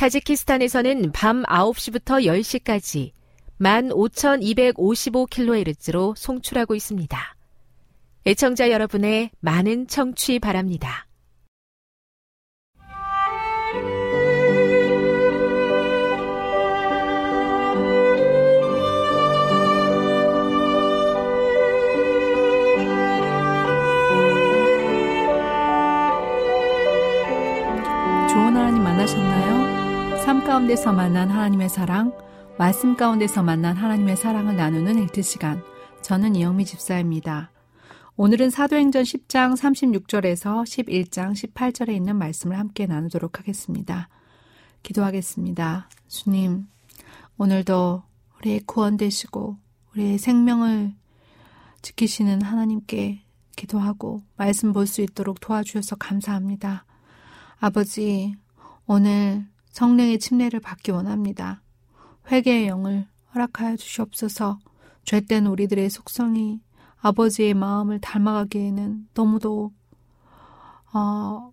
타지키스탄에서는 밤 9시부터 10시까지 15,255kHz로 송출하고 있습니다. 애청자 여러분의 많은 청취 바랍니다. 가운데서 만난 하나님의 사랑, 말씀 가운데서 만난 하나님의 사랑을 나누는 일트 시간. 저는 이영미 집사입니다. 오늘은 사도행전 10장 36절에서 11장 18절에 있는 말씀을 함께 나누도록 하겠습니다. 기도하겠습니다. 주님, 오늘도 우리의 구원 되시고 우리의 생명을 지키시는 하나님께 기도하고 말씀 볼 수 있도록 도와주셔서 감사합니다. 아버지, 오늘 성령의 침례를 받기 원합니다. 회개의 영을 허락하여 주시옵소서 죄된 우리들의 속성이 아버지의 마음을 닮아가기에는 너무도 어,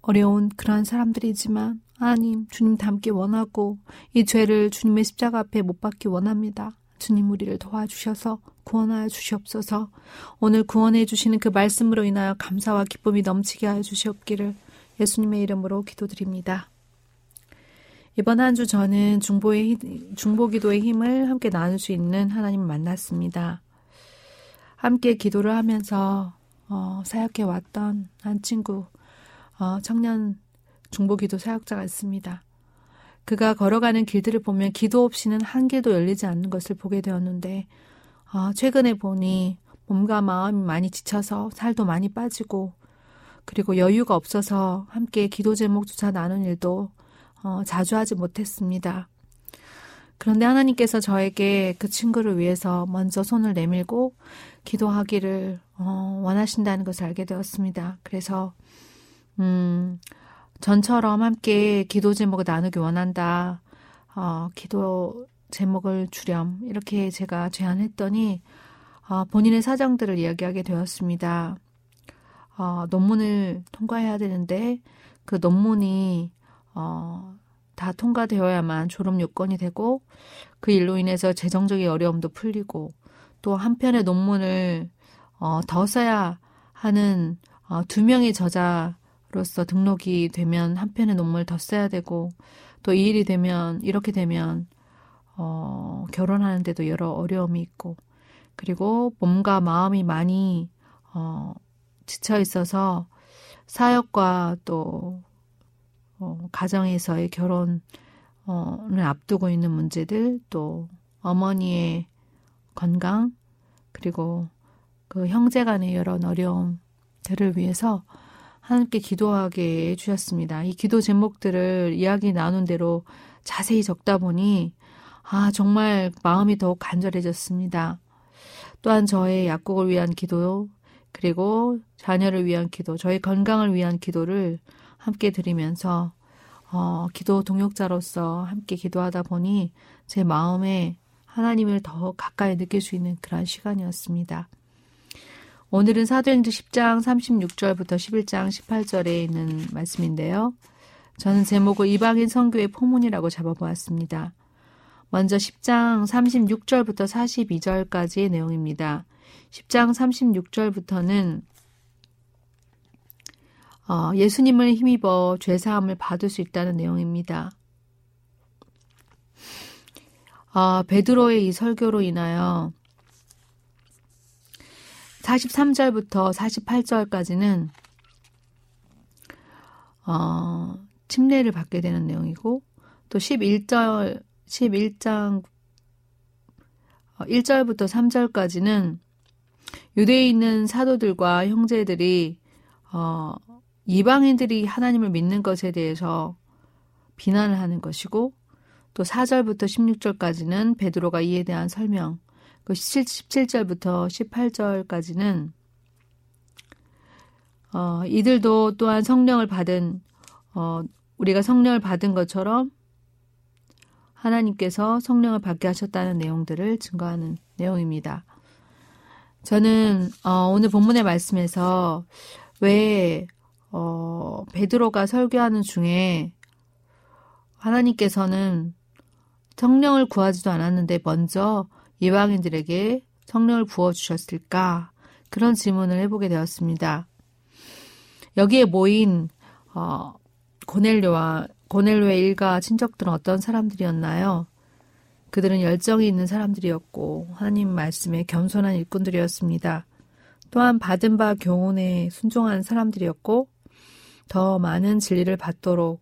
어려운 그러한 사람들이지만 하나님 주님 닮기 원하고 이 죄를 주님의 십자가 앞에 못 박기 원합니다. 주님 우리를 도와주셔서 구원하여 주시옵소서 오늘 구원해 주시는 그 말씀으로 인하여 감사와 기쁨이 넘치게 하여 주시옵기를 예수님의 이름으로 기도드립니다. 이번 한 주 저는 중보의, 중보 기도의 힘을 함께 나눌 수 있는 하나님 만났습니다. 함께 기도를 하면서, 어, 사역해 왔던 한 친구, 어, 청년 중보 기도 사역자가 있습니다. 그가 걸어가는 길들을 보면 기도 없이는 한 개도 열리지 않는 것을 보게 되었는데, 어, 최근에 보니 몸과 마음이 많이 지쳐서 살도 많이 빠지고, 그리고 여유가 없어서 함께 기도 제목조차 나눈 일도 어, 자주 하지 못했습니다. 그런데 하나님께서 저에게 그 친구를 위해서 먼저 손을 내밀고 기도하기를 어, 원하신다는 것을 알게 되었습니다. 그래서 음, 전처럼 함께 기도 제목을 나누기 원한다. 어, 기도 제목을 주렴 이렇게 제가 제안했더니 어, 본인의 사정들을 이야기하게 되었습니다. 어, 논문을 통과해야 되는데 그 논문이 어, 다 통과되어야만 졸업 요건이 되고 그 일로 인해서 재정적인 어려움도 풀리고 또 한편의 논문을 어, 더 써야 하는 어, 두 명의 저자로서 등록이 되면 한편의 논문을 더 써야 되고 또 이 일이 되면 이렇게 되면 어, 결혼하는데도 여러 어려움이 있고 그리고 몸과 마음이 많이 어, 지쳐 있어서 사역과 또 어, 가정에서의 결혼 어,를 앞두고 있는 문제들, 또 어머니의 건강, 그리고 그 형제 간의 여러 어려움들을 위해서 하나님께 기도하게 해주셨습니다. 이 기도 제목들을 이야기 나눈 대로 자세히 적다 보니, 아, 정말 마음이 더욱 간절해졌습니다. 또한 저의 약국을 위한 기도, 그리고 자녀를 위한 기도, 저의 건강을 위한 기도를 함께 드리면서, 어, 기도 동역자로서 함께 기도하다 보니 제 마음에 하나님을 더 가까이 느낄 수 있는 그런 시간이었습니다. 오늘은 사도행전 10장 36절부터 11장 18절에 있는 말씀인데요. 저는 제목을 이방인 선교의 포문이라고 잡아보았습니다. 먼저 10장 36절부터 42절까지의 내용입니다. 10장 36절부터는 어, 예수님을 힘입어 죄사함을 받을 수 있다는 내용입니다. 어, 베드로의 이 설교로 인하여 43절부터 48절까지는 어, 침례를 받게 되는 내용이고 또 11절 11장 1절부터 어, 3절까지는 유대에 있는 사도들과 형제들이 어, 이방인들이 하나님을 믿는 것에 대해서 비난을 하는 것이고 또 4절부터 16절까지는 베드로가 이에 대한 설명 그 17절부터 18절까지는 어, 이들도 또한 성령을 받은 어, 우리가 성령을 받은 것처럼 하나님께서 성령을 받게 하셨다는 내용들을 증거하는 내용입니다. 저는 어, 오늘 본문의 말씀에서 왜 어, 베드로가 설교하는 중에 하나님께서는 성령을 구하지도 않았는데 먼저 이방인들에게 성령을 부어주셨을까? 그런 질문을 해보게 되었습니다. 여기에 모인 어, 고넬료와 고넬료의 일가 친척들은 어떤 사람들이었나요? 그들은 열정이 있는 사람들이었고 하나님 말씀에 겸손한 일꾼들이었습니다. 또한 받은 바 교훈에 순종한 사람들이었고 더 많은 진리를 받도록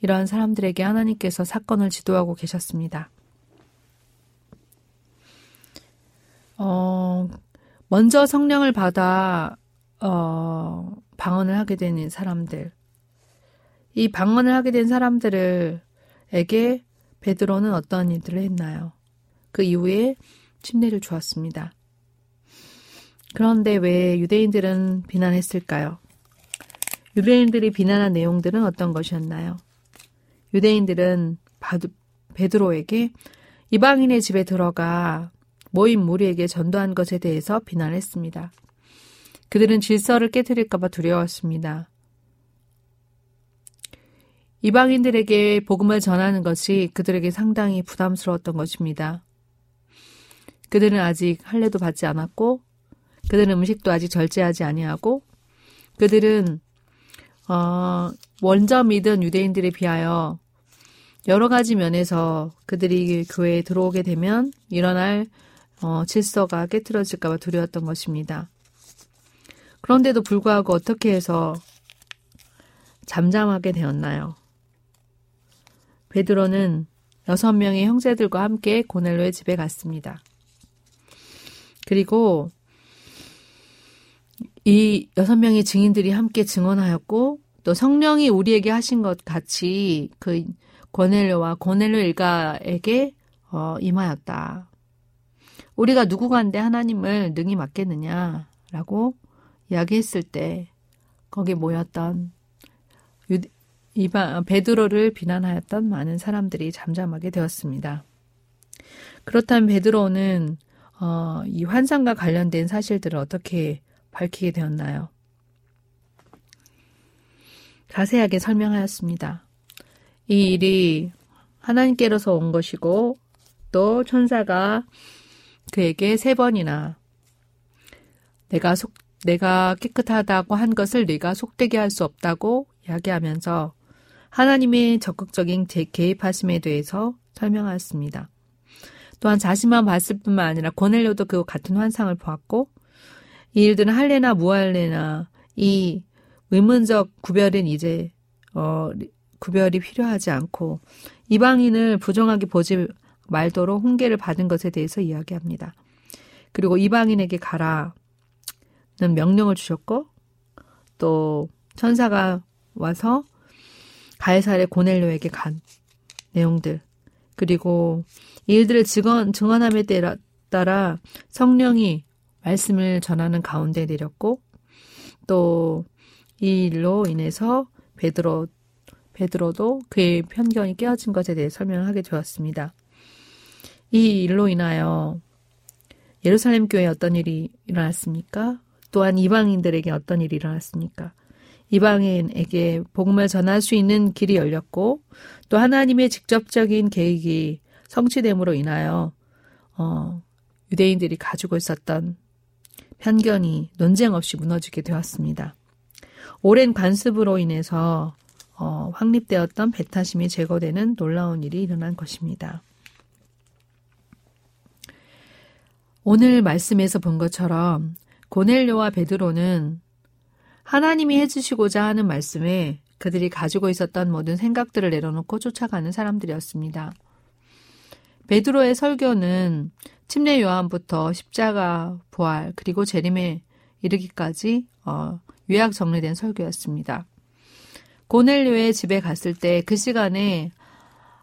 이러한 사람들에게 하나님께서 사건을 지도하고 계셨습니다. 어, 먼저 성령을 받아, 어, 방언을 하게 되는 사람들. 이 방언을 하게 된 사람들에게 베드로는 어떤 일들을 했나요? 그 이후에 침례를 주었습니다. 그런데 왜 유대인들은 비난했을까요? 유대인들이 비난한 내용들은 어떤 것이었나요? 유대인들은 베드로에게 이방인의 집에 들어가 모인 무리에게 전도한 것에 대해서 비난했습니다. 그들은 질서를 깨뜨릴까봐 두려웠습니다. 이방인들에게 복음을 전하는 것이 그들에게 상당히 부담스러웠던 것입니다. 그들은 아직 할례도 받지 않았고, 그들은 음식도 아직 절제하지 아니하고, 그들은 어, 믿은 유대인들에 비하여 여러 가지 면에서 그들이 교회에 들어오게 되면 일어날 어, 질서가 깨뜨려질까봐 두려웠던 것입니다. 그런데도 불구하고 어떻게 해서 잠잠하게 되었나요? 베드로는 여섯 명의 형제들과 함께 고넬로의 집에 갔습니다. 그리고 이 여섯 명의 증인들이 함께 증언하였고 또 성령이 우리에게 하신 것 같이 그 고넬료와 고넬료 일가에게 어, 임하였다. 우리가 누구간데 하나님을 능히 맡겠느냐라고 이야기했을 때 거기 모였던 유대, 이바, 베드로를 비난하였던 많은 사람들이 잠잠하게 되었습니다. 그렇다면 베드로는 어, 이 환상과 관련된 사실들을 어떻게 밝히게 되었나요? 자세하게 설명하였습니다. 이 일이 하나님께로서 온 것이고 또 천사가 그에게 세 번이나 내가 속 내가 깨끗하다고 한 것을 네가 속되게 할 수 없다고 이야기하면서 하나님의 적극적인 개입하심에 대해서 설명하였습니다. 또한 자신만 봤을 뿐만 아니라 고넬료도 그 같은 환상을 보았고 이 일들은 할례나 무할례나 이 의문적 구별은 이제 어 구별이 필요하지 않고 이방인을 부정하게 보지 말도록 훈계를 받은 것에 대해서 이야기합니다. 그리고 이방인에게 가라는 명령을 주셨고 또 천사가 와서 가해사의 고넬료에게 간 내용들 그리고 일들을 증언, 증언함에 따라 성령이 말씀을 전하는 가운데 내렸고 또 이 일로 인해서 베드로 베드로도 그의 편견이 깨어진 것에 대해 설명을 하게 되었습니다. 이 일로 인하여 예루살렘 교회에 어떤 일이 일어났습니까? 또한 이방인들에게 어떤 일이 일어났습니까? 이방인에게 복음을 전할 수 있는 길이 열렸고 또 하나님의 직접적인 계획이 성취됨으로 인하여 어, 유대인들이 가지고 있었던 편견이 논쟁 없이 무너지게 되었습니다. 오랜 관습으로 인해서 어, 확립되었던 배타심이 제거되는 놀라운 일이 일어난 것입니다. 오늘 말씀에서 본 것처럼 고넬료와 베드로는 하나님이 해주시고자 하는 말씀에 그들이 가지고 있었던 모든 생각들을 내려놓고 쫓아가는 사람들이었습니다. 베드로의 설교는 침례 요한부터 십자가 부활 그리고 재림에 이르기까지 어, 요약 정리된 설교였습니다. 고넬료의 집에 갔을 때 그 시간에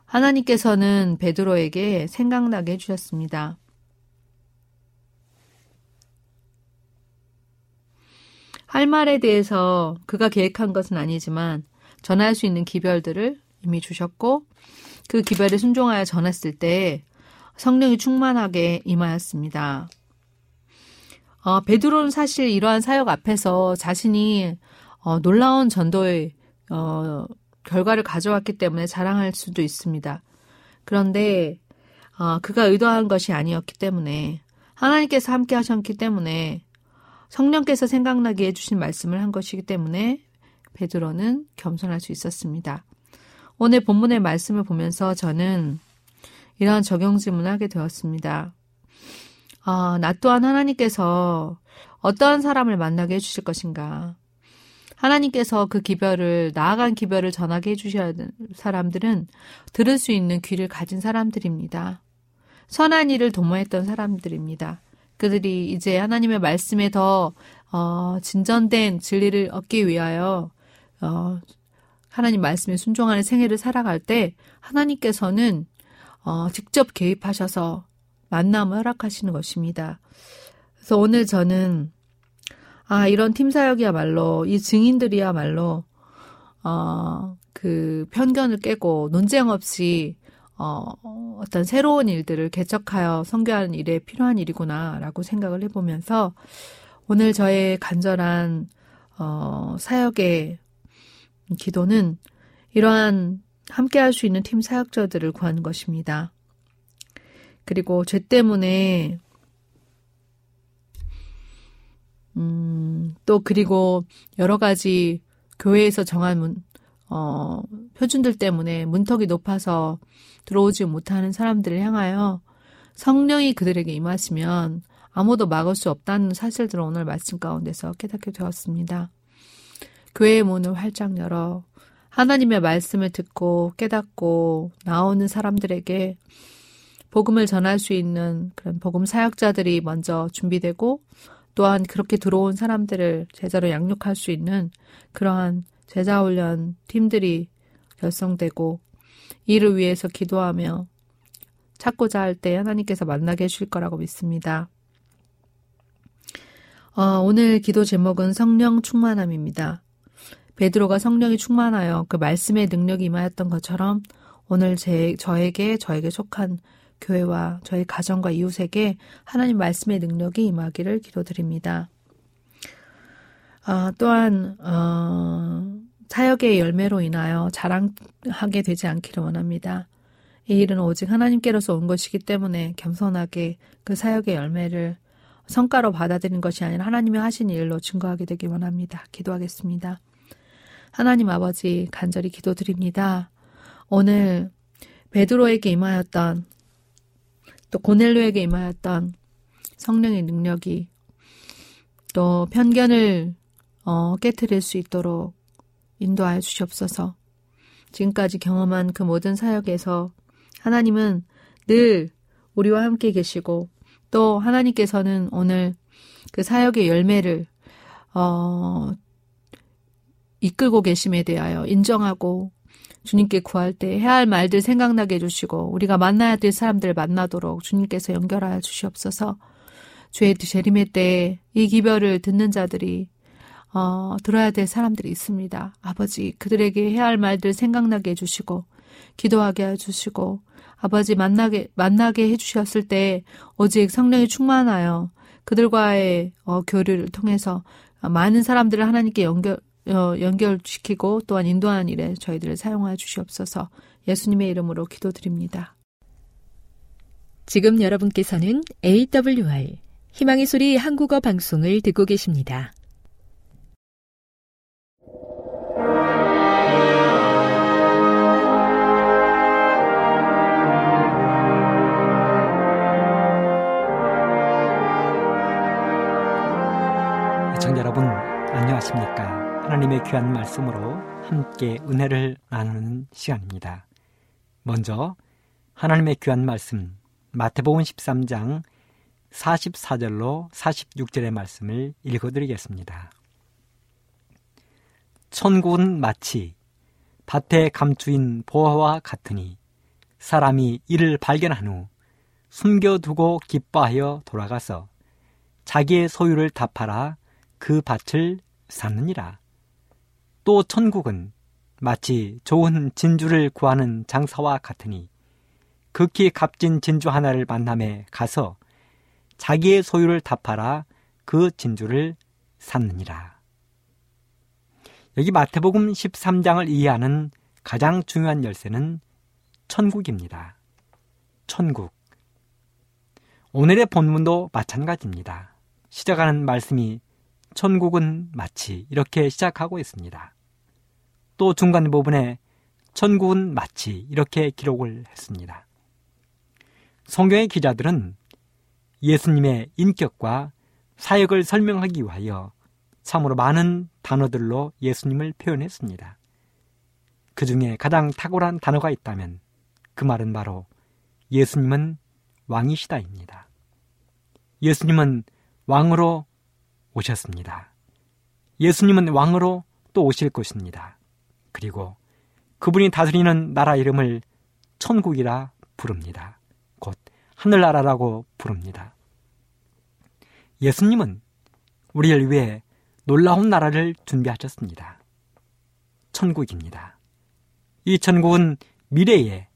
하나님께서는 베드로에게 생각나게 해주셨습니다. 할 말에 대해서 그가 계획한 것은 아니지만 전할 수 있는 기별들을 이미 주셨고 그 기별에 순종하여 전했을 때 성령이 충만하게 임하였습니다. 어, 베드로는 사실 이러한 사역 앞에서 자신이 어, 놀라운 전도의 어, 결과를 가져왔기 때문에 자랑할 수도 있습니다. 그런데 어, 그가 의도한 것이 아니었기 때문에 하나님께서 함께 하셨기 때문에 성령께서 생각나게 해주신 말씀을 한 것이기 때문에 베드로는 겸손할 수 있었습니다. 오늘 본문의 말씀을 보면서 저는 이러한 적용 질문을 하게 되었습니다. 아, 나 또한 하나님께서 어떠한 사람을 만나게 해주실 것인가? 하나님께서 그 기별을 나아간 기별을 전하게 해주셔야 하는 사람들은 들을 수 있는 귀를 가진 사람들입니다. 선한 일을 도모했던 사람들입니다. 그들이 이제 하나님의 말씀에 더 어, 진전된 진리를 얻기 위하여 어, 하나님 말씀에 순종하는 생애를 살아갈 때 하나님께서는 어, 직접 개입하셔서 만남을 허락하시는 것입니다. 그래서 오늘 저는 아 이런 팀 사역이야말로 이 증인들이야말로 어, 그 편견을 깨고 논쟁 없이 어, 어떤 새로운 일들을 개척하여 선교하는 일에 필요한 일이구나라고 생각을 해보면서 오늘 저의 간절한 어, 사역의 기도는 이러한 함께 할 수 있는 팀 사역자들을 구하는 것입니다. 그리고 죄 때문에 음, 또 그리고 여러 가지 교회에서 정한 문, 어, 표준들 때문에 문턱이 높아서 들어오지 못하는 사람들을 향하여 성령이 그들에게 임하시면 아무도 막을 수 없다는 사실들을 오늘 말씀 가운데서 깨닫게 되었습니다. 교회의 문을 활짝 열어 하나님의 말씀을 듣고 깨닫고 나오는 사람들에게 복음을 전할 수 있는 그런 복음 사역자들이 먼저 준비되고 또한 그렇게 들어온 사람들을 제자로 양육할 수 있는 그러한 제자 훈련 팀들이 결성되고 이를 위해서 기도하며 찾고자 할 때 하나님께서 만나게 해주실 거라고 믿습니다. 어, 오늘 기도 제목은 성령 충만함입니다. 베드로가 성령이 충만하여 그 말씀의 능력이 임하였던 것처럼 오늘 제, 저에게, 저에게 속한 교회와 저희 가정과 이웃에게 하나님 말씀의 능력이 임하기를 기도드립니다. 아, 또한, 어, 사역의 열매로 인하여 자랑하게 되지 않기를 원합니다. 이 일은 오직 하나님께로서 온 것이기 때문에 겸손하게 그 사역의 열매를 성과로 받아들인 것이 아니라 하나님이 하신 일로 증거하게 되기 원합니다. 기도하겠습니다. 하나님 아버지 간절히 기도드립니다. 오늘 베드로에게 임하였던 또 고넬로에게 임하였던 성령의 능력이 또 편견을 어, 깨뜨릴 수 있도록 인도하여 주시옵소서. 지금까지 경험한 그 모든 사역에서 하나님은 늘 우리와 함께 계시고 또 하나님께서는 오늘 그 사역의 열매를 어 이끌고 계심에 대하여 인정하고 주님께 구할 때 해야 할 말들 생각나게 해주시고 우리가 만나야 될 사람들 만나도록 주님께서 연결하여 주시옵소서 죄의 재림의 때이 기별을 듣는 자들이 어, 들어야 될 사람들이 있습니다. 아버지 그들에게 해야 할 말들 생각나게 해주시고 기도하게 해주시고 아버지 만나게 만나게 해주셨을 때 오직 성령이 충만하여 그들과의 어, 교류를 통해서 많은 사람들을 하나님께 연결 어, 연결시키고 또한 인도하는 일에 저희들을 사용하여 주시옵소서 예수님의 이름으로 기도드립니다. 지금 여러분께서는 AWR 희망의 소리 한국어 방송을 듣고 계십니다. 애청자 여러분 안녕하십니까? 하나님의 귀한 말씀으로 함께 은혜를 나누는 시간입니다. 먼저 하나님의 귀한 말씀 마태복음 13장 44절로 46절의 말씀을 읽어드리겠습니다. 천국은 마치 밭에 감추인 보화와 같으니 사람이 이를 발견한 후 숨겨두고 기뻐하여 돌아가서 자기의 소유를 다 팔아 그 밭을 샀느니라. 또 천국은 마치 좋은 진주를 구하는 장사와 같으니 극히 값진 진주 하나를 만남에 가서 자기의 소유를 다 팔아 그 진주를 샀느니라. 여기 마태복음 13장을 이해하는 가장 중요한 열쇠는 천국입니다. 천국. 오늘의 본문도 마찬가지입니다. 시작하는 말씀이 천국은 마치 이렇게 시작하고 있습니다. 또 중간 부분에 천국은 마치 이렇게 기록을 했습니다. 성경의 기자들은 예수님의 인격과 사역을 설명하기 위하여 참으로 많은 단어들로 예수님을 표현했습니다. 그 중에 가장 탁월한 단어가 있다면 그 말은 바로 예수님은 왕이시다입니다. 예수님은 왕으로 오셨습니다. 예수님은 왕으로 또 오실 것입니다. 그리고 그분이 다스리는 나라 이름을 천국이라 부릅니다. 곧 하늘나라라고 부릅니다. 예수님은 우리를 위해 놀라운 나라를 준비하셨습니다. 천국입니다. 이 천국은 미래에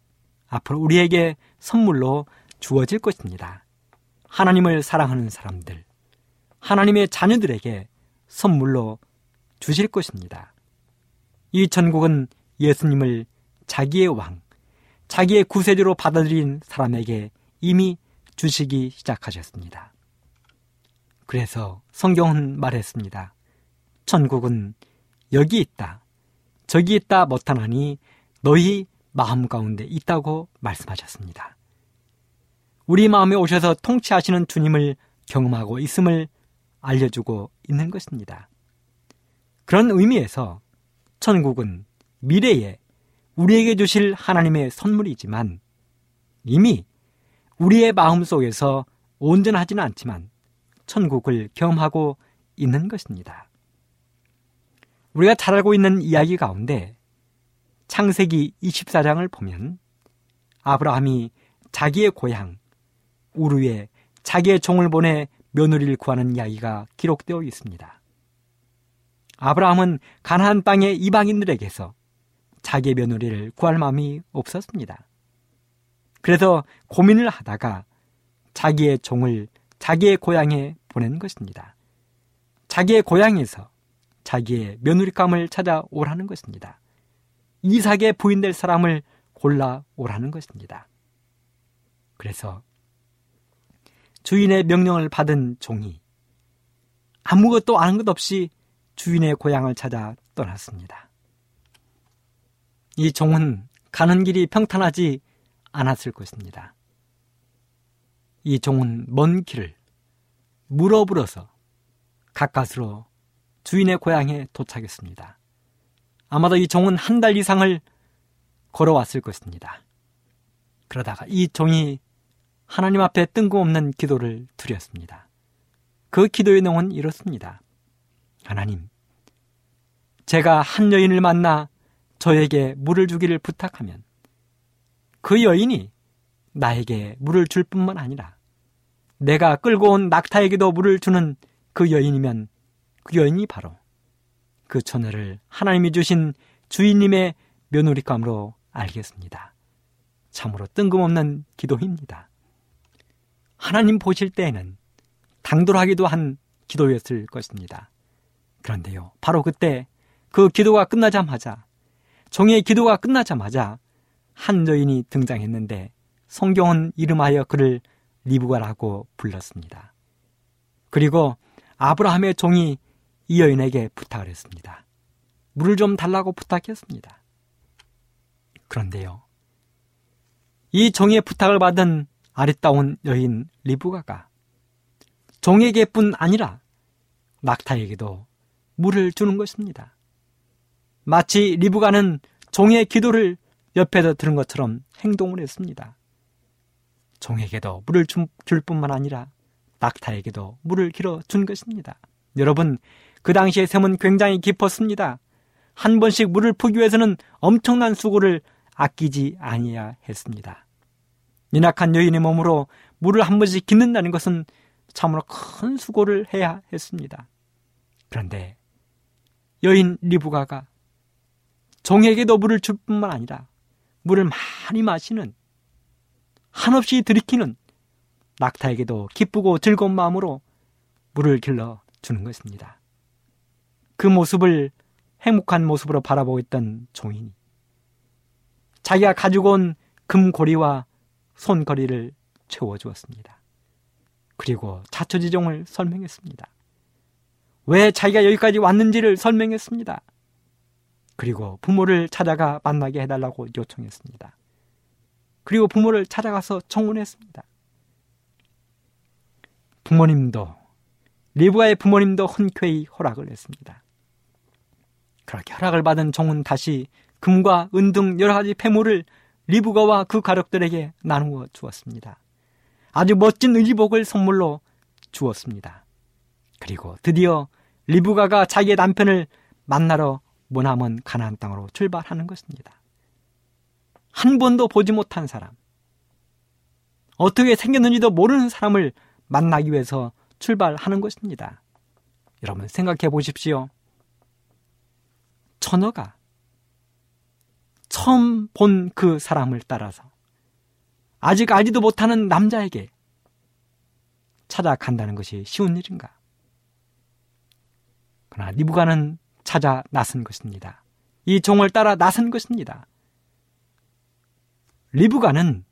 앞으로 우리에게 선물로 주어질 것입니다. 하나님을 사랑하는 사람들, 하나님의 자녀들에게 선물로 주실 것입니다. 이 천국은 예수님을 자기의 왕, 자기의 구세주로 받아들인 사람에게 이미 주시기 시작하셨습니다. 그래서 성경은 말했습니다. 천국은 여기 있다. 저기 있다 못하나니 너희 마음 가운데 있다고 말씀하셨습니다. 우리 마음에 오셔서 통치하시는 주님을 경험하고 있음을 알려주고 있는 것입니다. 그런 의미에서 천국은 미래에 우리에게 주실 하나님의 선물이지만 이미 우리의 마음 속에서 온전하지는 않지만 천국을 경험하고 있는 것입니다. 우리가 잘 알고 있는 이야기 가운데 창세기 24장을 보면 아브라함이 자기의 고향 우르에 자기의 종을 보내 며느리를 구하는 이야기가 기록되어 있습니다. 아브라함은 가나안 땅의 이방인들에게서 자기의 며느리를 구할 마음이 없었습니다. 그래서 고민을 하다가 자기의 종을 자기의 고향에 보낸 것입니다. 자기의 고향에서 자기의 며느리감을 찾아오라는 것입니다. 이삭의 부인 될 사람을 골라 오라는 것입니다. 그래서 주인의 명령을 받은 종이 아무것도 아는 것 없이 주인의 고향을 찾아 떠났습니다. 이 종은 가는 길이 평탄하지 않았을 것입니다. 이 종은 먼 길을 물어불어서 가까스로 주인의 고향에 도착했습니다. 아마도 이 종은 한 달 이상을 걸어왔을 것입니다. 그러다가 이 종이 하나님 앞에 뜬금없는 기도를 드렸습니다. 그 기도의 내용은 이렇습니다. 하나님, 제가 한 여인을 만나 저에게 물을 주기를 부탁하면 그 여인이 나에게 물을 줄 뿐만 아니라 내가 끌고 온 낙타에게도 물을 주는 그 여인이면 그 여인이 바로 그 처녀를 하나님이 주신 주인님의 며느리감으로 알겠습니다. 참으로 뜬금없는 기도입니다. 하나님 보실 때에는 당돌하기도 한 기도였을 것입니다. 그런데요, 바로 그때 그 기도가 끝나자마자, 종의 기도가 끝나자마자 한 여인이 등장했는데 성경은 이름하여 그를 리브가라고 불렀습니다. 그리고 아브라함의 종이 이 여인에게 부탁을 했습니다. 물을 좀 달라고 부탁했습니다. 그런데요. 이 종의 부탁을 받은 아리따운 여인 리브가가 종에게뿐 아니라 낙타에게도 물을 주는 것입니다. 마치 리브가는 종의 기도를 옆에서 들은 것처럼 행동을 했습니다. 종에게도 물을 줄 뿐만 아니라 낙타에게도 물을 길어 준 것입니다. 여러분, 그 당시의 샘은 굉장히 깊었습니다. 한 번씩 물을 푸기 위해서는 엄청난 수고를 아끼지 아니야 했습니다. 연약한 여인의 몸으로 물을 한 번씩 깃는다는 것은 참으로 큰 수고를 해야 했습니다. 그런데 여인 리브가가 종에게도 물을 줄 뿐만 아니라 물을 많이 마시는 한없이 들이키는 낙타에게도 기쁘고 즐거운 마음으로 물을 길러 주는 것입니다. 그 모습을 행복한 모습으로 바라보고 있던 종인이 자기가 가지고 온 금고리와 손거리를 채워 주었습니다. 그리고 자초지종을 설명했습니다. 왜 자기가 여기까지 왔는지를 설명했습니다. 그리고 부모를 찾아가 만나게 해달라고 요청했습니다. 그리고 부모를 찾아가서 청혼했습니다. 부모님도 리브아의 부모님도 흔쾌히 허락을 했습니다. 그렇게 허락을 받은 종은 다시 금과 은 등 여러 가지 폐물을 리브가와 그 가족들에게 나누어 주었습니다. 아주 멋진 의복을 선물로 주었습니다. 그리고 드디어 리브가가 자기의 남편을 만나러 모나먼 가나안 땅으로 출발하는 것입니다. 한 번도 보지 못한 사람, 어떻게 생겼는지도 모르는 사람을 만나기 위해서 출발하는 것입니다. 여러분 생각해 보십시오. 처녀가 처음 본 그 사람을 따라서 아직 알지도 못하는 남자에게 찾아간다는 것이 쉬운 일인가? 그러나 리브가는 찾아 나선 것입니다. 이 종을 따라 나선 것입니다. 리브가는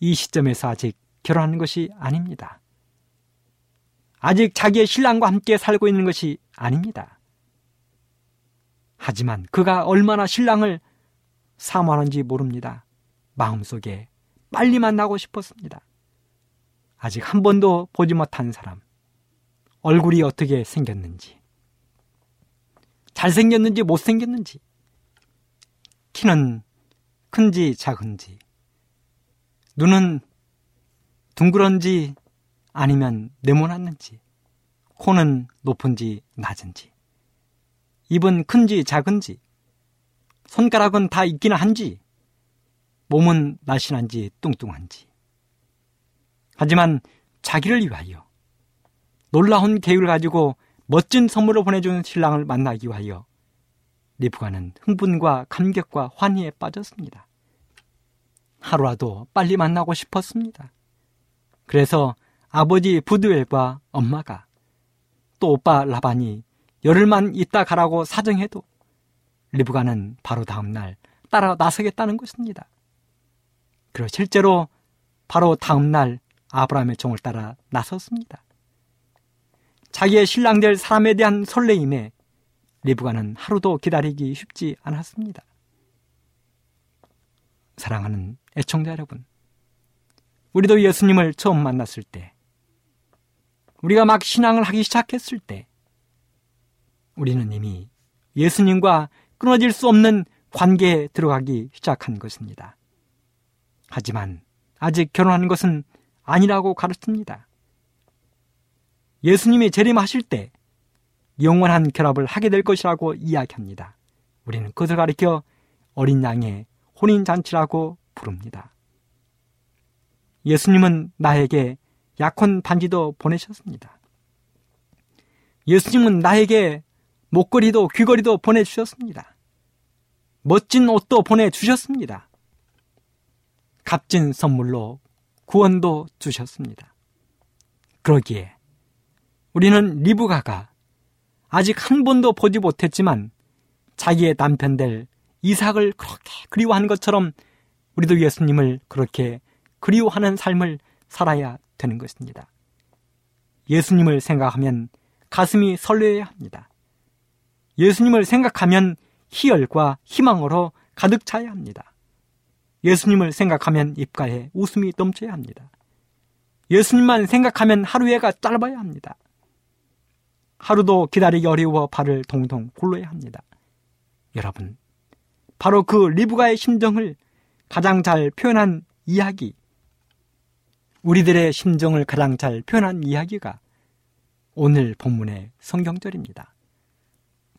이 시점에서 아직 결혼하는 것이 아닙니다. 아직 자기의 신랑과 함께 살고 있는 것이 아닙니다. 하지만 그가 얼마나 신랑을 사모하는지 모릅니다. 마음속에 빨리 만나고 싶었습니다. 아직 한 번도 보지 못한 사람, 얼굴이 어떻게 생겼는지, 잘생겼는지 못생겼는지, 키는 큰지 작은지, 눈은 둥그런지 아니면 네모났는지, 코는 높은지 낮은지, 입은 큰지 작은지, 손가락은 다 있기는 한지, 몸은 날씬한지 뚱뚱한지. 하지만 자기를 위하여 놀라운 계획을 가지고 멋진 선물을 보내준 신랑을 만나기 위하여 리프가는 흥분과 감격과 환희에 빠졌습니다. 하루라도 빨리 만나고 싶었습니다. 그래서 아버지 부두엘과 엄마가 또 오빠 라반이 열흘만 있다 가라고 사정해도 리브가는 바로 다음날 따라 나서겠다는 것입니다. 그리고 실제로 바로 다음날 아브라함의 종을 따라 나섰습니다. 자기의 신랑 될 사람에 대한 설레임에 리브가는 하루도 기다리기 쉽지 않았습니다. 사랑하는 애청자 여러분, 우리도 예수님을 처음 만났을 때, 우리가 막 신앙을 하기 시작했을 때, 우리는 이미 예수님과 끊어질 수 없는 관계에 들어가기 시작한 것입니다. 하지만 아직 결혼한 것은 아니라고 가르칩니다. 예수님이 재림하실 때 영원한 결합을 하게 될 것이라고 이야기합니다. 우리는 그것을 가리켜 어린 양의 혼인잔치라고 부릅니다. 예수님은 나에게 약혼 반지도 보내셨습니다. 예수님은 나에게 목걸이도 귀걸이도 보내주셨습니다. 멋진 옷도 보내주셨습니다. 값진 선물로 구원도 주셨습니다. 그러기에 우리는 리브가가 아직 한 번도 보지 못했지만 자기의 남편 될 이삭을 그렇게 그리워하는 것처럼 우리도 예수님을 그렇게 그리워하는 삶을 살아야 되는 것입니다. 예수님을 생각하면 가슴이 설레야 합니다. 예수님을 생각하면 희열과 희망으로 가득 차야 합니다. 예수님을 생각하면 입가에 웃음이 넘쳐야 합니다. 예수님만 생각하면 하루에가 짧아야 합니다. 하루도 기다리기 어려워 발을 동동 굴러야 합니다. 여러분, 바로 그 리브가의 심정을 가장 잘 표현한 이야기, 우리들의 심정을 가장 잘 표현한 이야기가 오늘 본문의 성경절입니다.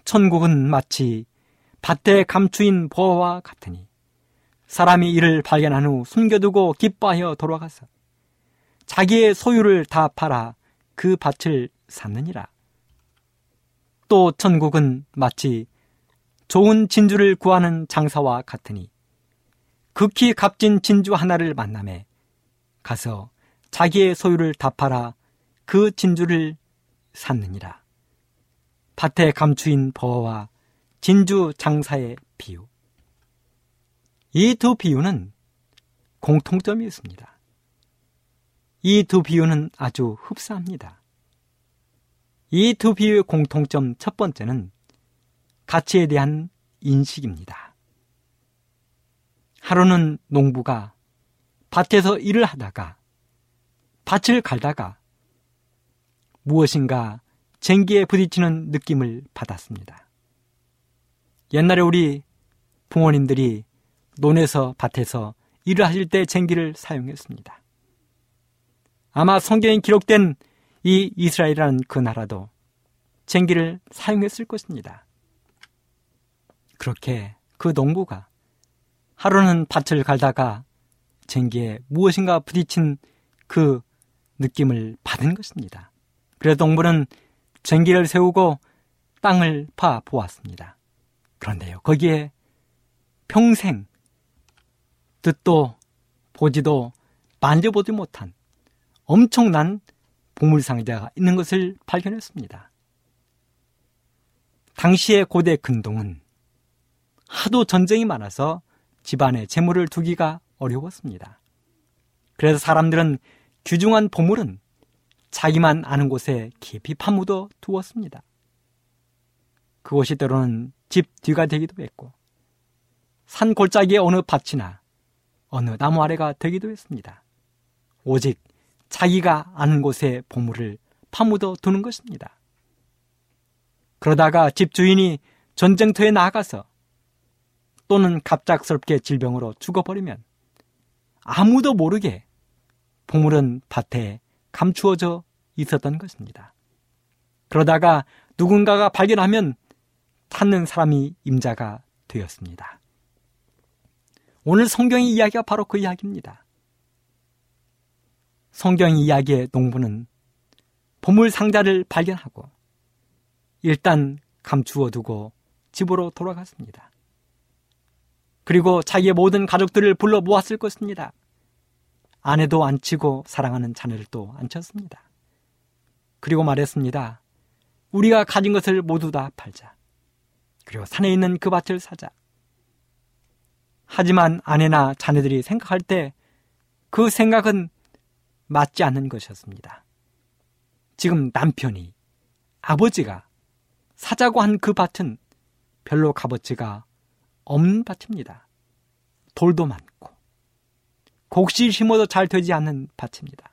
천국은 마치 밭에 감추인 보화와 같으니 사람이 이를 발견한 후 숨겨두고 기뻐하여 돌아가서 자기의 소유를 다 팔아 그 밭을 샀느니라. 또 천국은 마치 좋은 진주를 구하는 장사와 같으니 극히 값진 진주 하나를 만남에 가서 자기의 소유를 다 팔아 그 진주를 샀느니라. 밭에 감추인 버와 진주 장사의 비유. 이 두 비유는 공통점이 있습니다. 이 두 비유는 아주 흡사합니다. 이 두 비유의 공통점 첫 번째는 가치에 대한 인식입니다. 하루는 농부가 밭에서 일을 하다가 밭을 갈다가 무엇인가 쟁기에 부딪히는 느낌을 받았습니다. 옛날에 우리 부모님들이 논에서 밭에서 일을 하실 때 쟁기를 사용했습니다. 아마 성경에 기록된 이 이스라엘이라는 그 나라도 쟁기를 사용했을 것입니다. 그렇게 그 농부가 하루는 밭을 갈다가 쟁기에 무엇인가 부딪힌 그 느낌을 받은 것입니다. 그래서 농부는 쟁기를 세우고 땅을 파 보았습니다. 그런데요, 거기에 평생 듣도 보지도 만져보지 못한 엄청난 보물 상자가 있는 것을 발견했습니다. 당시의 고대 근동은 하도 전쟁이 많아서 집안에 재물을 두기가 어려웠습니다. 그래서 사람들은 귀중한 보물은 자기만 아는 곳에 깊이 파묻어 두었습니다. 그곳이 때로는 집 뒤가 되기도 했고, 산 골짜기의 어느 밭이나 어느 나무 아래가 되기도 했습니다. 오직 자기가 아는 곳에 보물을 파묻어 두는 것입니다. 그러다가 집 주인이 전쟁터에 나가서 또는 갑작스럽게 질병으로 죽어버리면 아무도 모르게 보물은 밭에 감추어져 있었던 것입니다. 그러다가 누군가가 발견하면 찾는 사람이 임자가 되었습니다. 오늘 성경의 이야기가 바로 그 이야기입니다. 성경 이야기의 농부는 보물 상자를 발견하고 일단 감추어 두고 집으로 돌아갔습니다. 그리고 자기의 모든 가족들을 불러 모았을 것입니다. 아내도 안치고 사랑하는 자녀들도 안쳤습니다. 그리고 말했습니다. 우리가 가진 것을 모두 다 팔자. 그리고 산에 있는 그 밭을 사자. 하지만 아내나 자녀들이 생각할 때 그 생각은 맞지 않는 것이었습니다. 지금 남편이, 아버지가 사자고 한 그 밭은 별로 값어치가 없는 밭입니다. 돌도 많고, 곡식 심어도 잘 되지 않는 밭입니다.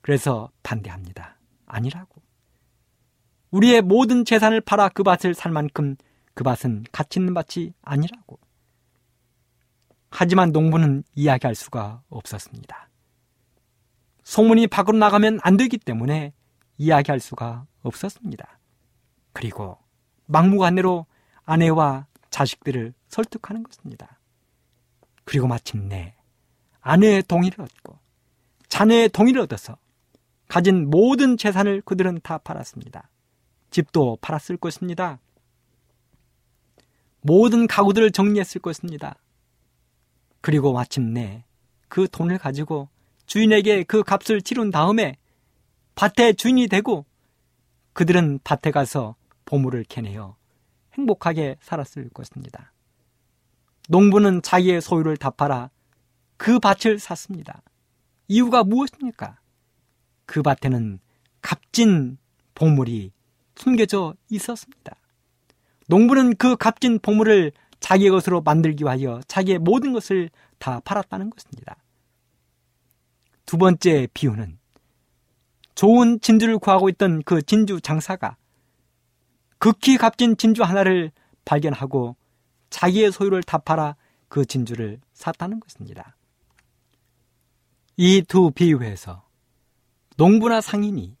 그래서 반대합니다. 아니라고. 우리의 모든 재산을 팔아 그 밭을 살 만큼 그 밭은 가치 있는 밭이 아니라고. 하지만 농부는 이야기할 수가 없었습니다. 소문이 밖으로 나가면 안 되기 때문에 이야기할 수가 없었습니다. 그리고 막무가내로 아내와 자식들을 설득하는 것입니다. 그리고 마침내 아내의 동의를 얻고 자녀의 동의를 얻어서 가진 모든 재산을 그들은 다 팔았습니다. 집도 팔았을 것입니다. 모든 가구들을 정리했을 것입니다. 그리고 마침내 그 돈을 가지고 주인에게 그 값을 치른 다음에 밭의 주인이 되고 그들은 밭에 가서 보물을 캐내어 행복하게 살았을 것입니다. 농부는 자기의 소유를 다 팔아 그 밭을 샀습니다. 이유가 무엇입니까? 그 밭에는 값진 보물이 숨겨져 있었습니다. 농부는 그 값진 보물을 자기의 것으로 만들기 위하여 자기의 모든 것을 다 팔았다는 것입니다. 두 번째 비유는 좋은 진주를 구하고 있던 그 진주 장사가 극히 값진 진주 하나를 발견하고 자기의 소유를 다 팔아 그 진주를 샀다는 것입니다. 이 두 비유에서 농부나 상인이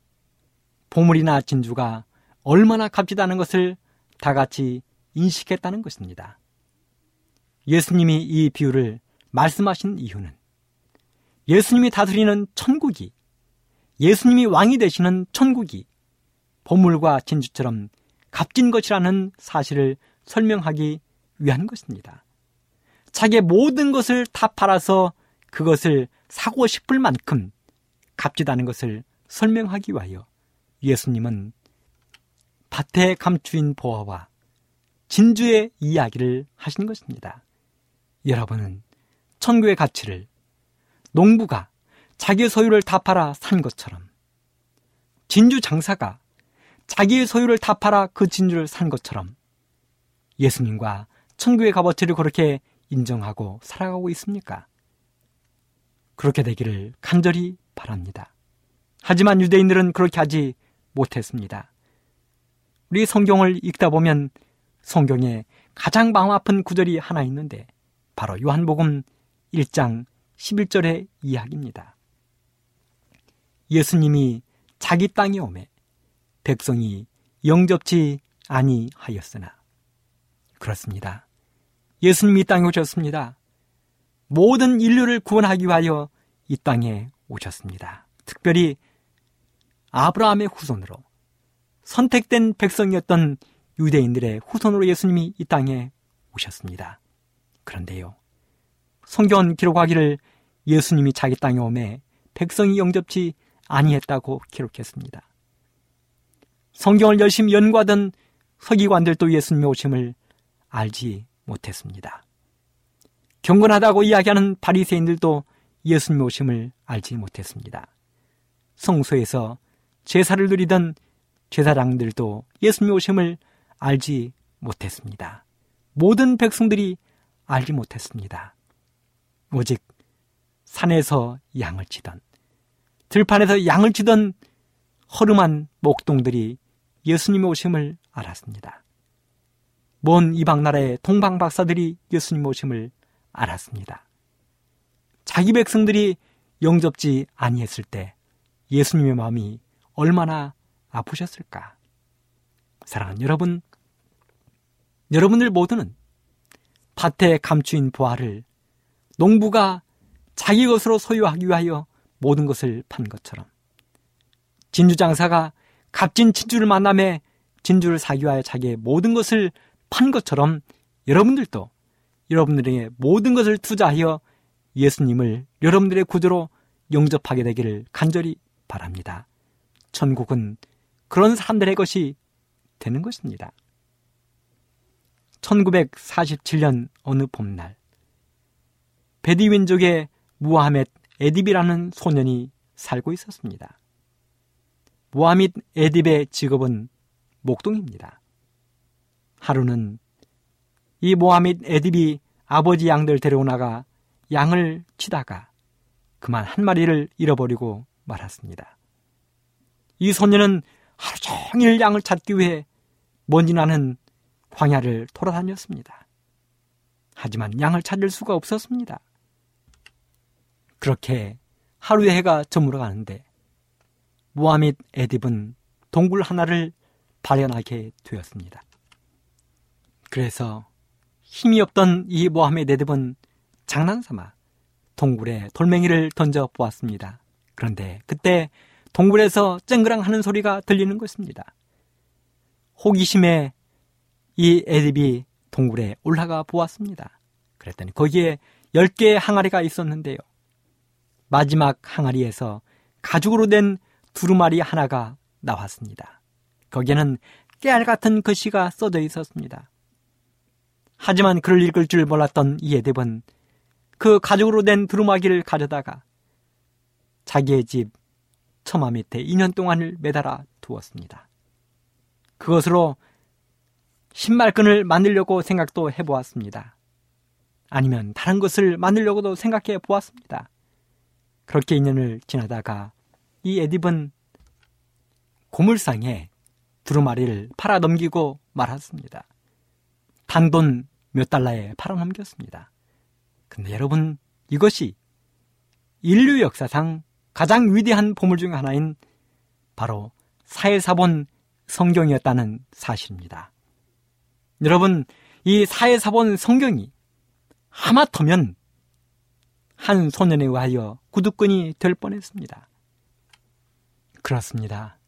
보물이나 진주가 얼마나 값지다는 것을 다 같이 인식했다는 것입니다. 예수님이 이 비유를 말씀하신 이유는 예수님이 다스리는 천국이 예수님이 왕이 되시는 천국이 보물과 진주처럼 값진 것이라는 사실을 설명하기 위한 것입니다. 자기의 모든 것을 다 팔아서 그것을 사고 싶을 만큼 값지다는 것을 설명하기 위하여 예수님은 밭에 감추인 보화와 진주의 이야기를 하신 것입니다. 여러분은 천국의 가치를 농부가 자기의 소유를 다 팔아 산 것처럼 진주 장사가 자기의 소유를 다 팔아 그 진주를 산 것처럼 예수님과 천국의 값어치를 그렇게 인정하고 살아가고 있습니까? 그렇게 되기를 간절히 바랍니다. 하지만 유대인들은 그렇게 하지 못했습니다. 우리 성경을 읽다 보면 성경에 가장 마음 아픈 구절이 하나 있는데 바로 요한복음 1장 11절의 이야기입니다. 예수님이 자기 땅에 오매 백성이 영접지 아니하였으나 그렇습니다. 예수님이 땅에 오셨습니다. 모든 인류를 구원하기 위하여 이 땅에 오셨습니다. 특별히 아브라함의 후손으로 선택된 백성이었던 유대인들의 후손으로 예수님이 이 땅에 오셨습니다. 그런데요. 성경 기록하기를 예수님이 자기 땅에 오매 백성이 영접치 아니했다고 기록했습니다. 성경을 열심히 연구하던 서기관들도 예수님의 오심을 알지 못했습니다. 경건하다고 이야기하는 바리새인들도 예수님의 오심을 알지 못했습니다. 성소에서 제사를 누리던 제사장들도 예수님의 오심을 알지 못했습니다. 모든 백성들이 알지 못했습니다. 오직 산에서 양을 치던 들판에서 양을 치던 허름한 목동들이 예수님의 오심을 알았습니다. 먼 이방 나라의 동방 박사들이 예수님 오심을 알았습니다. 자기 백성들이 영접지 아니했을 때 예수님의 마음이 얼마나 아프셨을까? 사랑하는 여러분, 여러분들 모두는 밭에 감추인 보화를 농부가 자기 것으로 소유하기 위하여 모든 것을 판 것처럼 진주 장사가 값진 진주를 만남에 진주를 사기 위하여 자기의 모든 것을 판 것처럼 여러분들도 여러분들에게 모든 것을 투자하여 예수님을 여러분들의 구조로 영접하게 되기를 간절히 바랍니다. 천국은 그런 사람들의 것이 되는 것입니다. 1947년 어느 봄날 베디윈족의 무하멧 에딥이라는 소년이 살고 있었습니다. 무하멧 에딥의 직업은 목동입니다. 하루는 이 모하밋 에딥이 아버지 양들 데려오나가 양을 치다가 그만 한 마리를 잃어버리고 말았습니다. 이 소녀는 하루 종일 양을 찾기 위해 먼지 나는 광야를 돌아다녔습니다. 하지만 양을 찾을 수가 없었습니다. 그렇게 하루의 해가 저물어 가는데 모하밋 에딥은 동굴 하나를 발견하게 되었습니다. 그래서 힘이 없던 이 모하밋 에딥은 장난삼아 동굴에 돌멩이를 던져 보았습니다. 그런데 그때 동굴에서 쨍그랑 하는 소리가 들리는 것입니다. 호기심에 이 에딥이 동굴에 올라가 보았습니다. 그랬더니 거기에 10개의 항아리가 있었는데요. 마지막 항아리에서 가죽으로 된 두루마리 하나가 나왔습니다. 거기에는 깨알 같은 글씨가 써져 있었습니다. 하지만 글을 읽을 줄 몰랐던 이 에뎁은 그 가죽으로 된 두루마기를 가져다가 자기의 집 처마 밑에 2년 동안을 매달아 두었습니다. 그것으로 신발끈을 만들려고 생각도 해보았습니다. 아니면 다른 것을 만들려고도 생각해 보았습니다. 그렇게 인연을 지나다가 이 에딥은 고물상에 두루마리를 팔아 넘기고 말았습니다. 단돈 몇 달러에 팔아 넘겼습니다. 근데 여러분, 이것이 인류 역사상 가장 위대한 보물 중 하나인 바로 사회사본 성경이었다는 사실입니다. 여러분, 이 사회사본 성경이 하마터면 한 소년에 의하여 구두꾼이 될 뻔했습니다. 그렇습니다.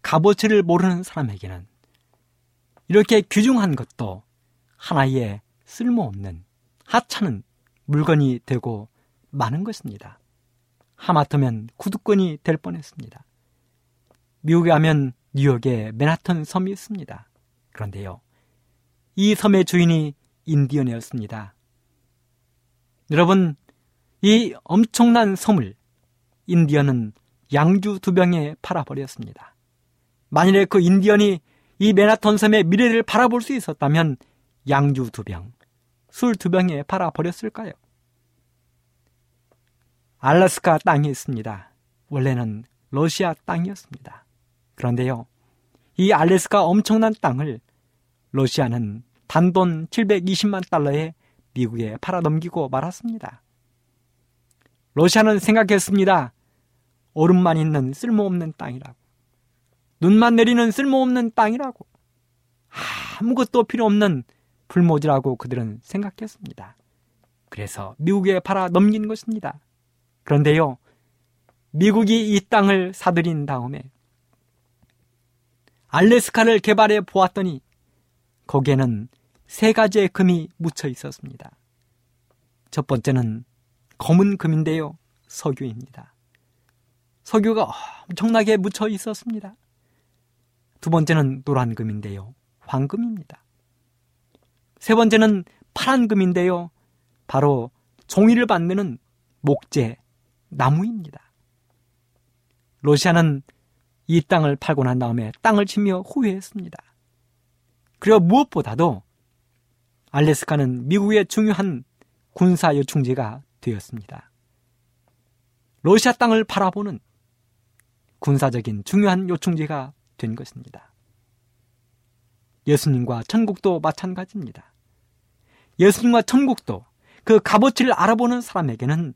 값어치를 모르는 사람에게는 이렇게 귀중한 것도 하나의 쓸모없는 하찮은 물건이 되고 마는 것입니다. 하마터면 구두꾼이 될 뻔했습니다. 미국에 하면 뉴욕에 맨하튼 섬이 있습니다. 그런데요, 이 섬의 주인이 인디언이었습니다. 여러분, 이 엄청난 섬을 인디언은 양주 두 병에 팔아버렸습니다. 만일에 그 인디언이 이 맨하탄 섬의 미래를 바라볼 수 있었다면 양주 두 병, 술 두 병에 팔아버렸을까요? 알라스카 땅이 있습니다. 원래는 러시아 땅이었습니다. 그런데요, 이 알래스카 엄청난 땅을 러시아는 단돈 720만 달러에 미국에 팔아넘기고 말았습니다. 러시아는 생각했습니다. 얼음만 있는 쓸모없는 땅이라고. 눈만 내리는 쓸모없는 땅이라고. 아무것도 필요 없는 불모지라고 그들은 생각했습니다. 그래서 미국에 팔아 넘긴 것입니다. 그런데요, 미국이 이 땅을 사들인 다음에 알래스카를 개발해 보았더니 거기에는 세 가지의 금이 묻혀 있었습니다. 첫 번째는 검은 금인데요. 석유입니다. 석유가 엄청나게 묻혀 있었습니다. 두 번째는 노란 금인데요. 황금입니다. 세 번째는 파란 금인데요. 바로 종이를 만드는 목재, 나무입니다. 러시아는 이 땅을 팔고 난 다음에 땅을 치며 후회했습니다. 그리고 무엇보다도 알래스카는 미국의 중요한 군사 요충지가 되었습니다. 러시아 땅을 바라보는 군사적인 중요한 요충지가 된 것입니다. 예수님과 천국도 마찬가지입니다. 예수님과 천국도 그 값어치를 알아보는 사람에게는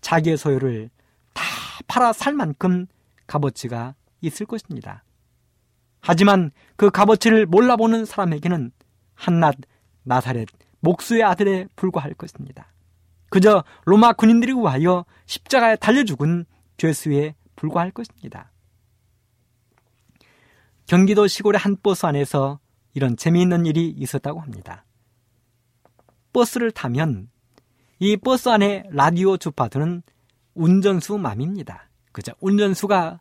자기의 소유를 다 팔아 살 만큼 값어치가 있을 것입니다. 하지만 그 값어치를 몰라보는 사람에게는 한낱 나사렛 목수의 아들에 불과할 것입니다. 그저 로마 군인들이 와하여 십자가에 달려 죽은 죄수에 불과할 것입니다. 경기도 시골의 한 버스 안에서 이런 재미있는 일이 있었다고 합니다. 버스를 타면 이 버스 안에 라디오 주파수는 운전수 맘입니다. 그저 운전수가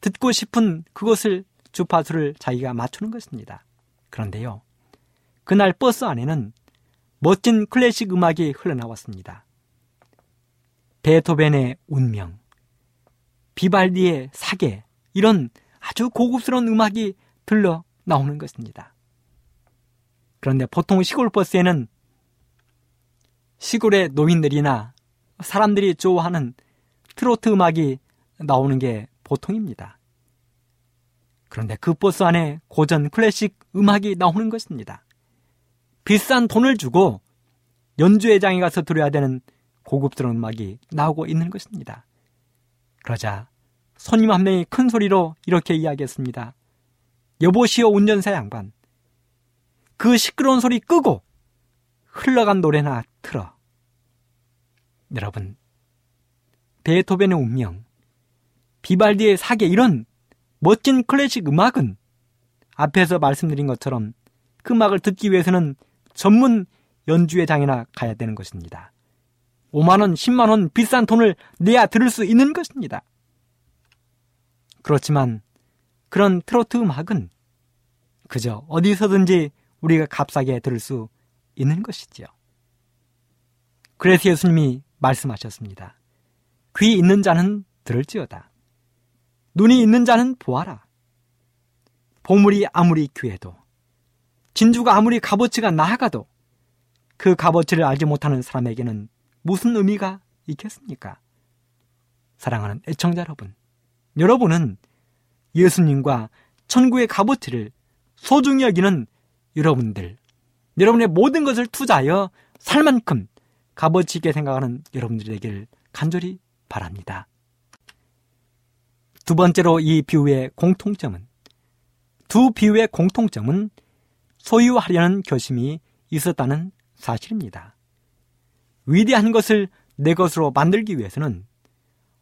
듣고 싶은 그것을 주파수를 자기가 맞추는 것입니다. 그런데요. 그날 버스 안에는 멋진 클래식 음악이 흘러나왔습니다. 베토벤의 운명, 비발디의 사계, 이런 아주 고급스러운 음악이 들러 나오는 것입니다. 그런데 보통 시골 버스에는 시골의 노인들이나 사람들이 좋아하는 트로트 음악이 나오는 게 보통입니다. 그런데 그 버스 안에 고전 클래식 음악이 나오는 것입니다. 비싼 돈을 주고 연주회장에 가서 들어야 되는 고급스러운 음악이 나오고 있는 것입니다. 그러자 손님 한 명이 큰 소리로 이렇게 이야기했습니다. 여보시오 운전사 양반. 그 시끄러운 소리 끄고 흘러간 노래나 틀어. 여러분, 베토벤의 운명, 비발디의 사계 이런 멋진 클래식 음악은 앞에서 말씀드린 것처럼 그 음악을 듣기 위해서는 전문 연주회장이나 가야 되는 것입니다. 5만원, 10만원 비싼 돈을 내야 들을 수 있는 것입니다. 그렇지만 그런 트로트 음악은 그저 어디서든지 우리가 값싸게 들을 수 있는 것이지요. 그래서 예수님이 말씀하셨습니다. 귀 있는 자는 들을지어다. 눈이 있는 자는 보아라. 보물이 아무리 귀해도 진주가 아무리 값어치가 나아가도 그 값어치를 알지 못하는 사람에게는 무슨 의미가 있겠습니까? 사랑하는 애청자 여러분, 여러분은 예수님과 천국의 값어치를 소중히 여기는 여러분들, 여러분의 모든 것을 투자하여 살 만큼 값어치 있게 생각하는 여러분들이 되길 간절히 바랍니다. 두 번째로 이 비유의 공통점은 두 비유의 공통점은 소유하려는 결심이 있었다는 사실입니다. 위대한 것을 내 것으로 만들기 위해서는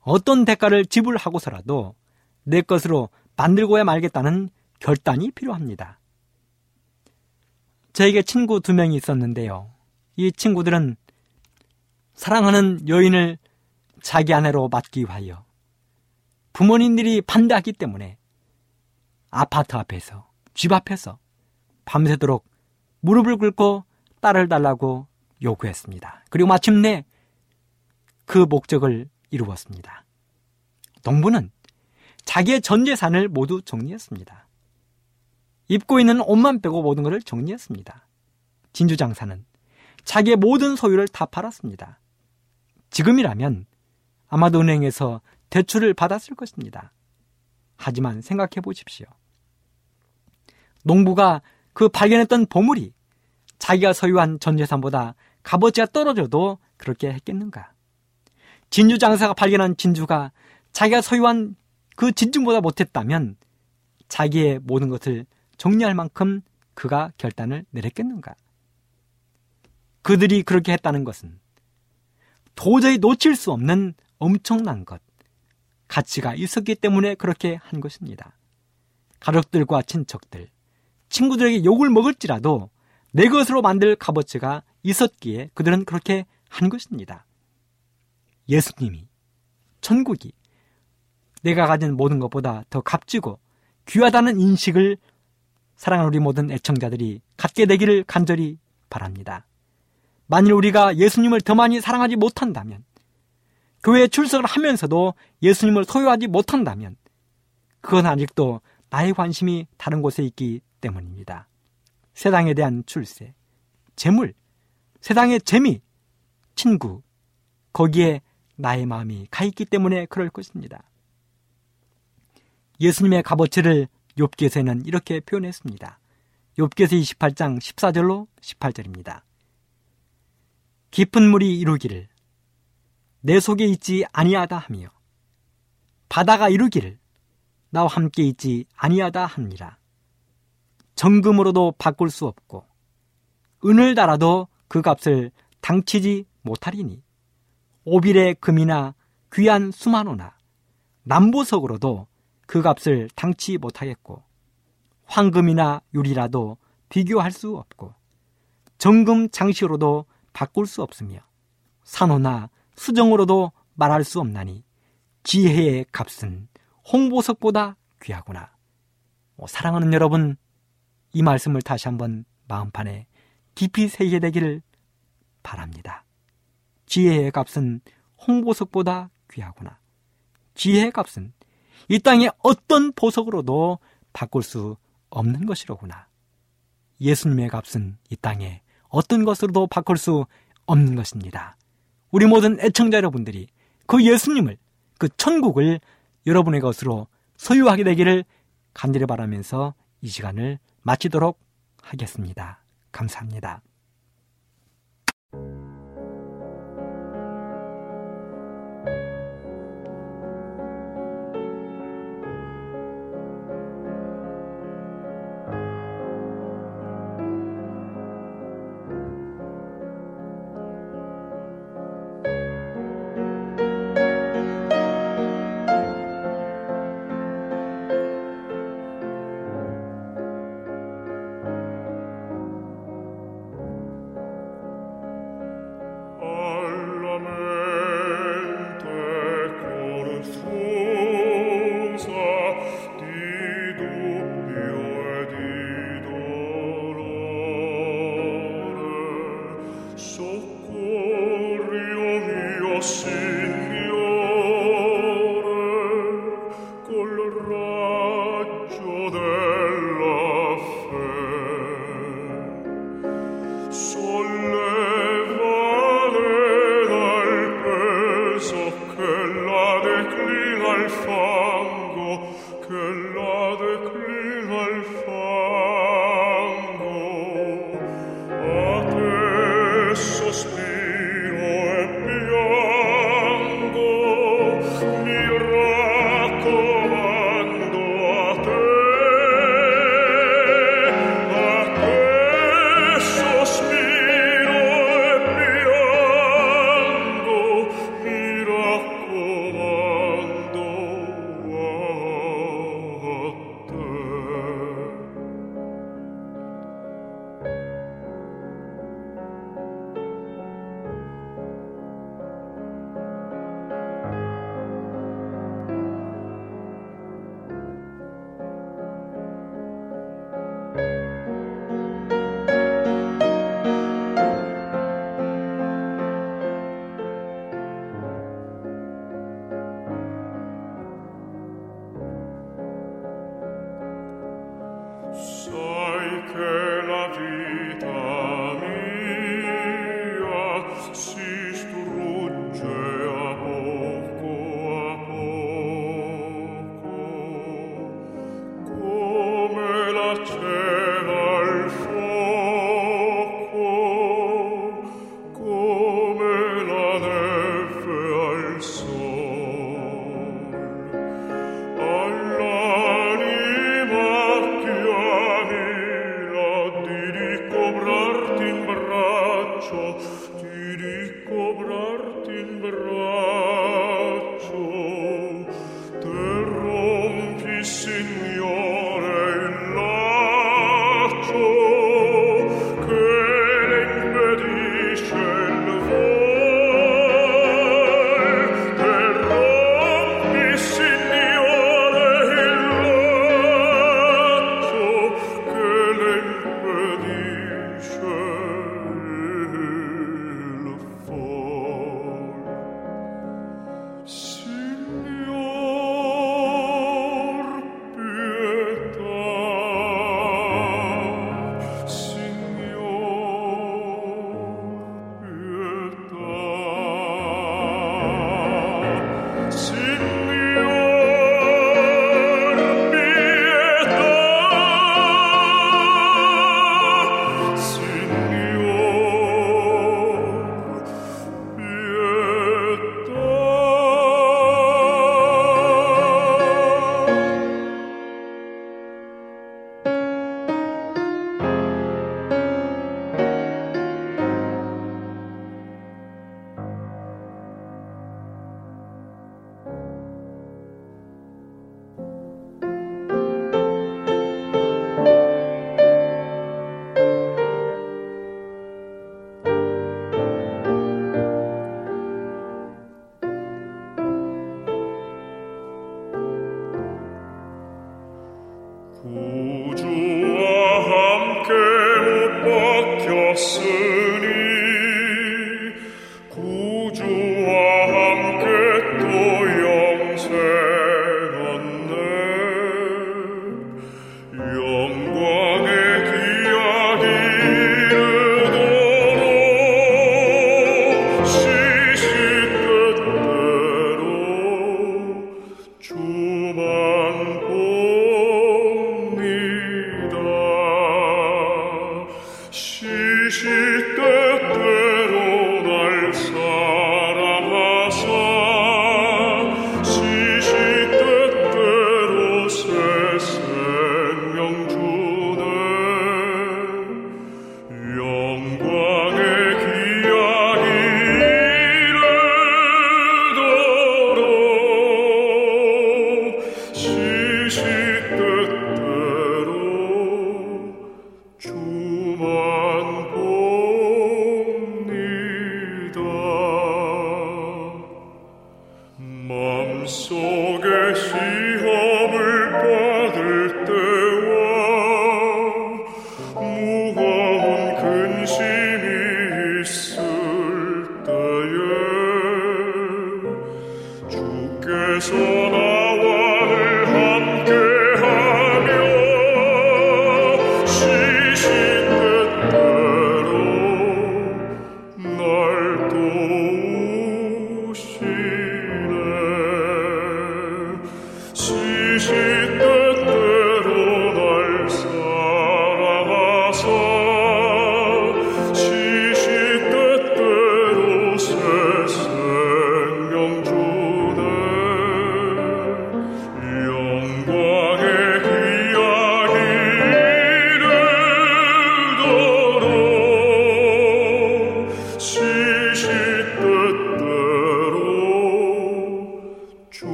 어떤 대가를 지불하고서라도 내 것으로 만들고야 말겠다는 결단이 필요합니다. 저에게 친구 두 명이 있었는데요. 이 친구들은 사랑하는 여인을 자기 아내로 맡기 위하여 부모님들이 반대하기 때문에 아파트 앞에서, 집 앞에서 밤새도록 무릎을 꿇고 딸을 달라고 요구했습니다. 그리고 마침내 그 목적을 이루었습니다. 농부는 자기의 전 재산을 모두 정리했습니다. 입고 있는 옷만 빼고 모든 것을 정리했습니다. 진주 장사는 자기의 모든 소유를 다 팔았습니다. 지금이라면 아마도 은행에서 대출을 받았을 것입니다. 하지만 생각해 보십시오. 농부가 그 발견했던 보물이 자기가 소유한 전 재산보다 값어치가 떨어져도 그렇게 했겠는가? 진주 장사가 발견한 진주가 자기가 소유한 그 진주보다 못했다면 자기의 모든 것을 정리할 만큼 그가 결단을 내렸겠는가? 그들이 그렇게 했다는 것은 도저히 놓칠 수 없는 엄청난 것, 가치가 있었기 때문에 그렇게 한 것입니다. 가족들과 친척들, 친구들에게 욕을 먹을지라도 내 것으로 만들 값어치가 있었기에 그들은 그렇게 한 것입니다. 예수님이, 천국이 내가 가진 모든 것보다 더 값지고 귀하다는 인식을 사랑하는 우리 모든 애청자들이 갖게 되기를 간절히 바랍니다. 만일 우리가 예수님을 더 많이 사랑하지 못한다면, 교회에 출석을 하면서도 예수님을 소유하지 못한다면, 그건 아직도 나의 관심이 다른 곳에 있기 때문입니다. 세상에 대한 출세, 재물, 세상의 재미, 친구, 거기에 나의 마음이 가 있기 때문에 그럴 것입니다. 예수님의 값어치를 욥기에서는 이렇게 표현했습니다. 욥기에서 28장 14절로 18절입니다. 깊은 물이 이루기를 내 속에 있지 아니하다 하며 바다가 이루기를 나와 함께 있지 아니하다 합니다. 정금으로도 바꿀 수 없고 은을 달아도 그 값을 당치지 못하리니 오빌의 금이나 귀한 수만호나 남보석으로도 그 값을 당치 못하겠고 황금이나 유리라도 비교할 수 없고 정금 장시로도 바꿀 수 없으며 산호나 수정으로도 말할 수 없나니 지혜의 값은 홍보석보다 귀하구나. 뭐, 사랑하는 여러분, 이 말씀을 다시 한번 마음판에 깊이 새게 되기를 바랍니다. 지혜의 값은 홍보석보다 귀하구나. 지혜의 값은 이 땅의 어떤 보석으로도 바꿀 수 없는 것이로구나. 예수님의 값은 이 땅에 어떤 것으로도 바꿀 수 없는 것입니다. 우리 모든 애청자 여러분들이 그 예수님을, 그 천국을 여러분의 것으로 소유하게 되기를 간절히 바라면서 이 시간을 마치도록 하겠습니다. 감사합니다. see. Ooh.